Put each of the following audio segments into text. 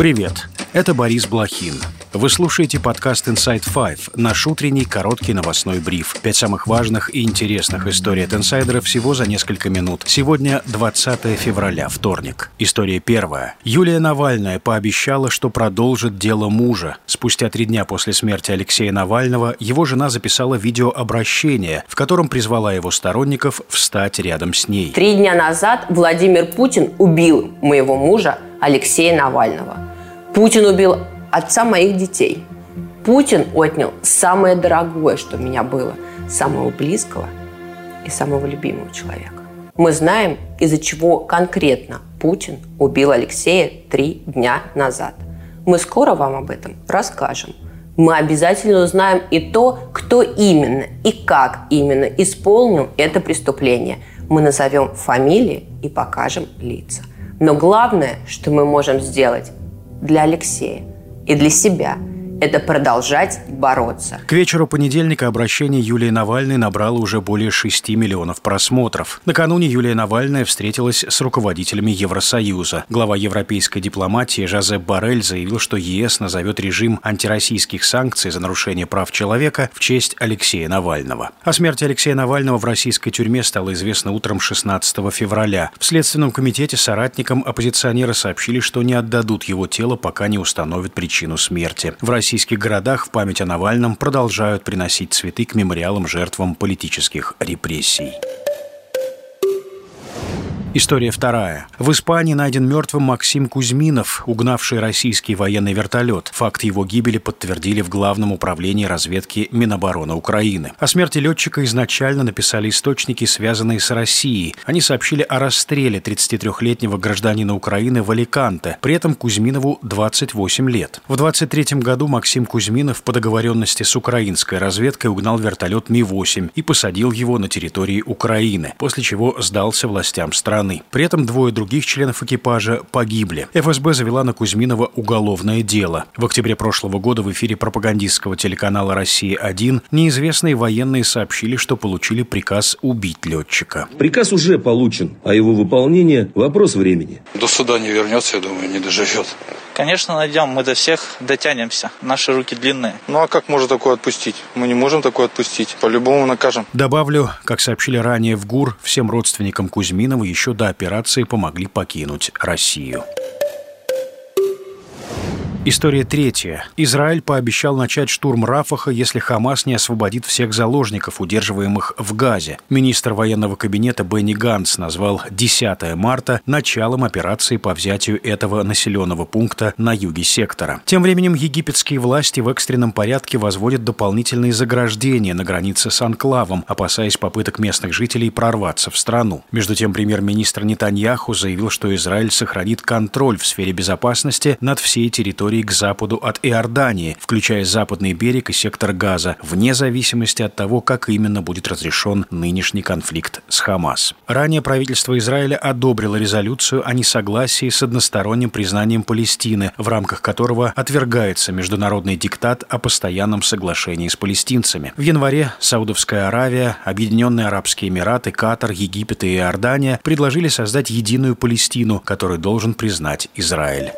Привет, это Борис Блохин. Вы слушаете подкаст Inside Five, наш утренний короткий новостной бриф. Пять самых важных и интересных историй от инсайдера всего за несколько минут. Сегодня 20 февраля, вторник. История первая. Юлия Навальная пообещала, что продолжит дело мужа. Спустя три дня после смерти Алексея Навального его жена записала видеообращение, в котором призвала его сторонников встать рядом с ней. Три дня назад Владимир Путин убил моего мужа Алексея Навального. Путин убил отца моих детей. Путин отнял самое дорогое, что у меня было, самого близкого и самого любимого человека. Мы знаем, из-за чего конкретно Путин убил Алексея три дня назад. Мы скоро вам об этом расскажем. Мы обязательно узнаем и то, кто именно и как именно исполнил это преступление. Мы назовем фамилии и покажем лица. Но главное, что мы можем сделать для Алексея – и для себя – это продолжать бороться. К вечеру понедельника обращение Юлии Навальной набрало уже более 6 миллионов просмотров. Накануне Юлия Навальная встретилась с руководителями Евросоюза. Глава европейской дипломатии Жозеп Барель заявил, что ЕС назовет режим антироссийских санкций за нарушение прав человека в честь Алексея Навального. О смерти Алексея Навального в российской тюрьме стало известно утром 16 февраля. В Следственном комитете соратникам оппозиционера сообщили, что не отдадут его тело, пока не установят причину смерти. В России российских городах в память о Навальном продолжают приносить цветы к мемориалам жертвам политических репрессий. История вторая. В Испании найден мертвым Максим Кузьминов, угнавший российский военный вертолет. Факт его гибели подтвердили в Главном управлении разведки Минобороны Украины. О смерти летчика изначально написали источники, связанные с Россией. Они сообщили о расстреле 33-летнего гражданина Украины в Аликанте. При этом Кузьминову 28 лет. В 23 году Максим Кузьминов по договоренности с украинской разведкой угнал вертолет Ми-8 и посадил его на территории Украины, после чего сдался властям страны страны. При этом двое других членов экипажа погибли. ФСБ завела на Кузьминова уголовное дело. В октябре прошлого года в эфире пропагандистского телеканала «Россия-1» неизвестные военные сообщили, что получили приказ убить летчика. Приказ уже получен, а его выполнение – вопрос времени. До суда не вернется, я думаю, не доживет. Конечно, найдем, мы до всех дотянемся. Наши руки длинные. Ну а как можно такое отпустить? Мы не можем такое отпустить. По-любому накажем. Добавлю, как сообщили ранее в ГУР, всем родственникам Кузьминова еще до операции помогли покинуть Россию. История третья. Израиль пообещал начать штурм Рафаха, если Хамас не освободит всех заложников, удерживаемых в Газе. Министр военного кабинета Бенни Ганс назвал 10 марта началом операции по взятию этого населенного пункта на юге сектора. Тем временем египетские власти в экстренном порядке возводят дополнительные заграждения на границе с Анклавом, опасаясь попыток местных жителей прорваться в страну. Между тем, премьер-министр Нетаньяху заявил, что Израиль сохранит контроль в сфере безопасности над всей территорией территории к западу от Иордании, включая западный берег и сектор Газа, вне зависимости от того, как именно будет разрешен нынешний конфликт с Хамас. Ранее правительство Израиля одобрило резолюцию о несогласии с односторонним признанием Палестины, в рамках которого отвергается международный диктат о постоянном соглашении с палестинцами. В январе Саудовская Аравия, Объединенные Арабские Эмираты, Катар, Египет и Иордания предложили создать единую Палестину, которую должен признать Израиль.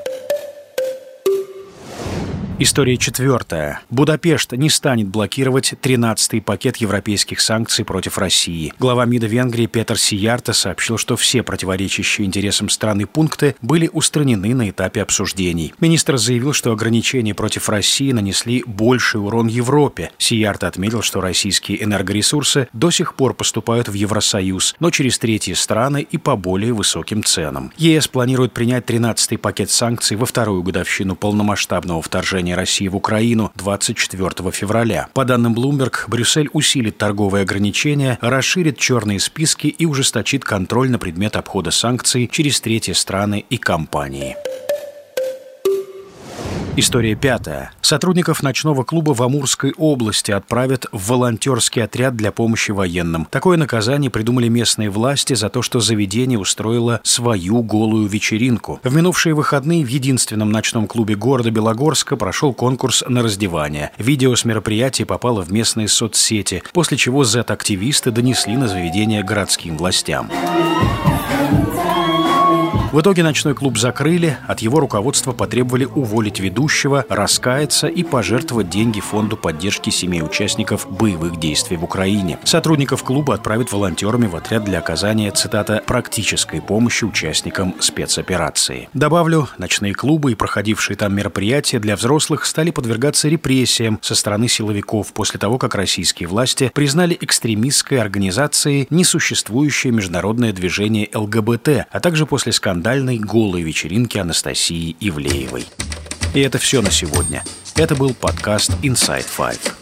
История четвертая. Будапешт не станет блокировать 13-й пакет европейских санкций против России. Глава МИДа Венгрии Петр Сиярта сообщил, что все противоречащие интересам страны пункты были устранены на этапе обсуждений. Министр заявил, что ограничения против России нанесли больший урон Европе. Сиярта отметил, что российские энергоресурсы до сих пор поступают в Евросоюз, но через третьи страны и по более высоким ценам. ЕС планирует принять 13-й пакет санкций во вторую годовщину полномасштабного вторжения вторжения России в Украину 24 февраля. По данным Bloomberg, Брюссель усилит торговые ограничения, расширит черные списки и ужесточит контроль на предмет обхода санкций через третьи страны и компании. История пятая. Сотрудников ночного клуба в Амурской области отправят в волонтерский отряд для помощи военным. Такое наказание придумали местные власти за то, что заведение устроило свою голую вечеринку. В минувшие выходные в единственном ночном клубе города Белогорска прошел конкурс на раздевание. Видео с мероприятия попало в местные соцсети, после чего Z-активисты донесли на заведение городским властям. В итоге ночной клуб закрыли, от его руководства потребовали уволить ведущего, раскаяться и пожертвовать деньги фонду поддержки семей участников боевых действий в Украине. Сотрудников клуба отправят волонтерами в отряд для оказания, цитата, «практической помощи участникам спецоперации». Добавлю, ночные клубы и проходившие там мероприятия для взрослых стали подвергаться репрессиям со стороны силовиков после того, как российские власти признали экстремистской организацией несуществующее международное движение ЛГБТ, а также после скандальной голой вечеринки Анастасии Ивлеевой. И это все на сегодня. Это был подкаст Inside Five.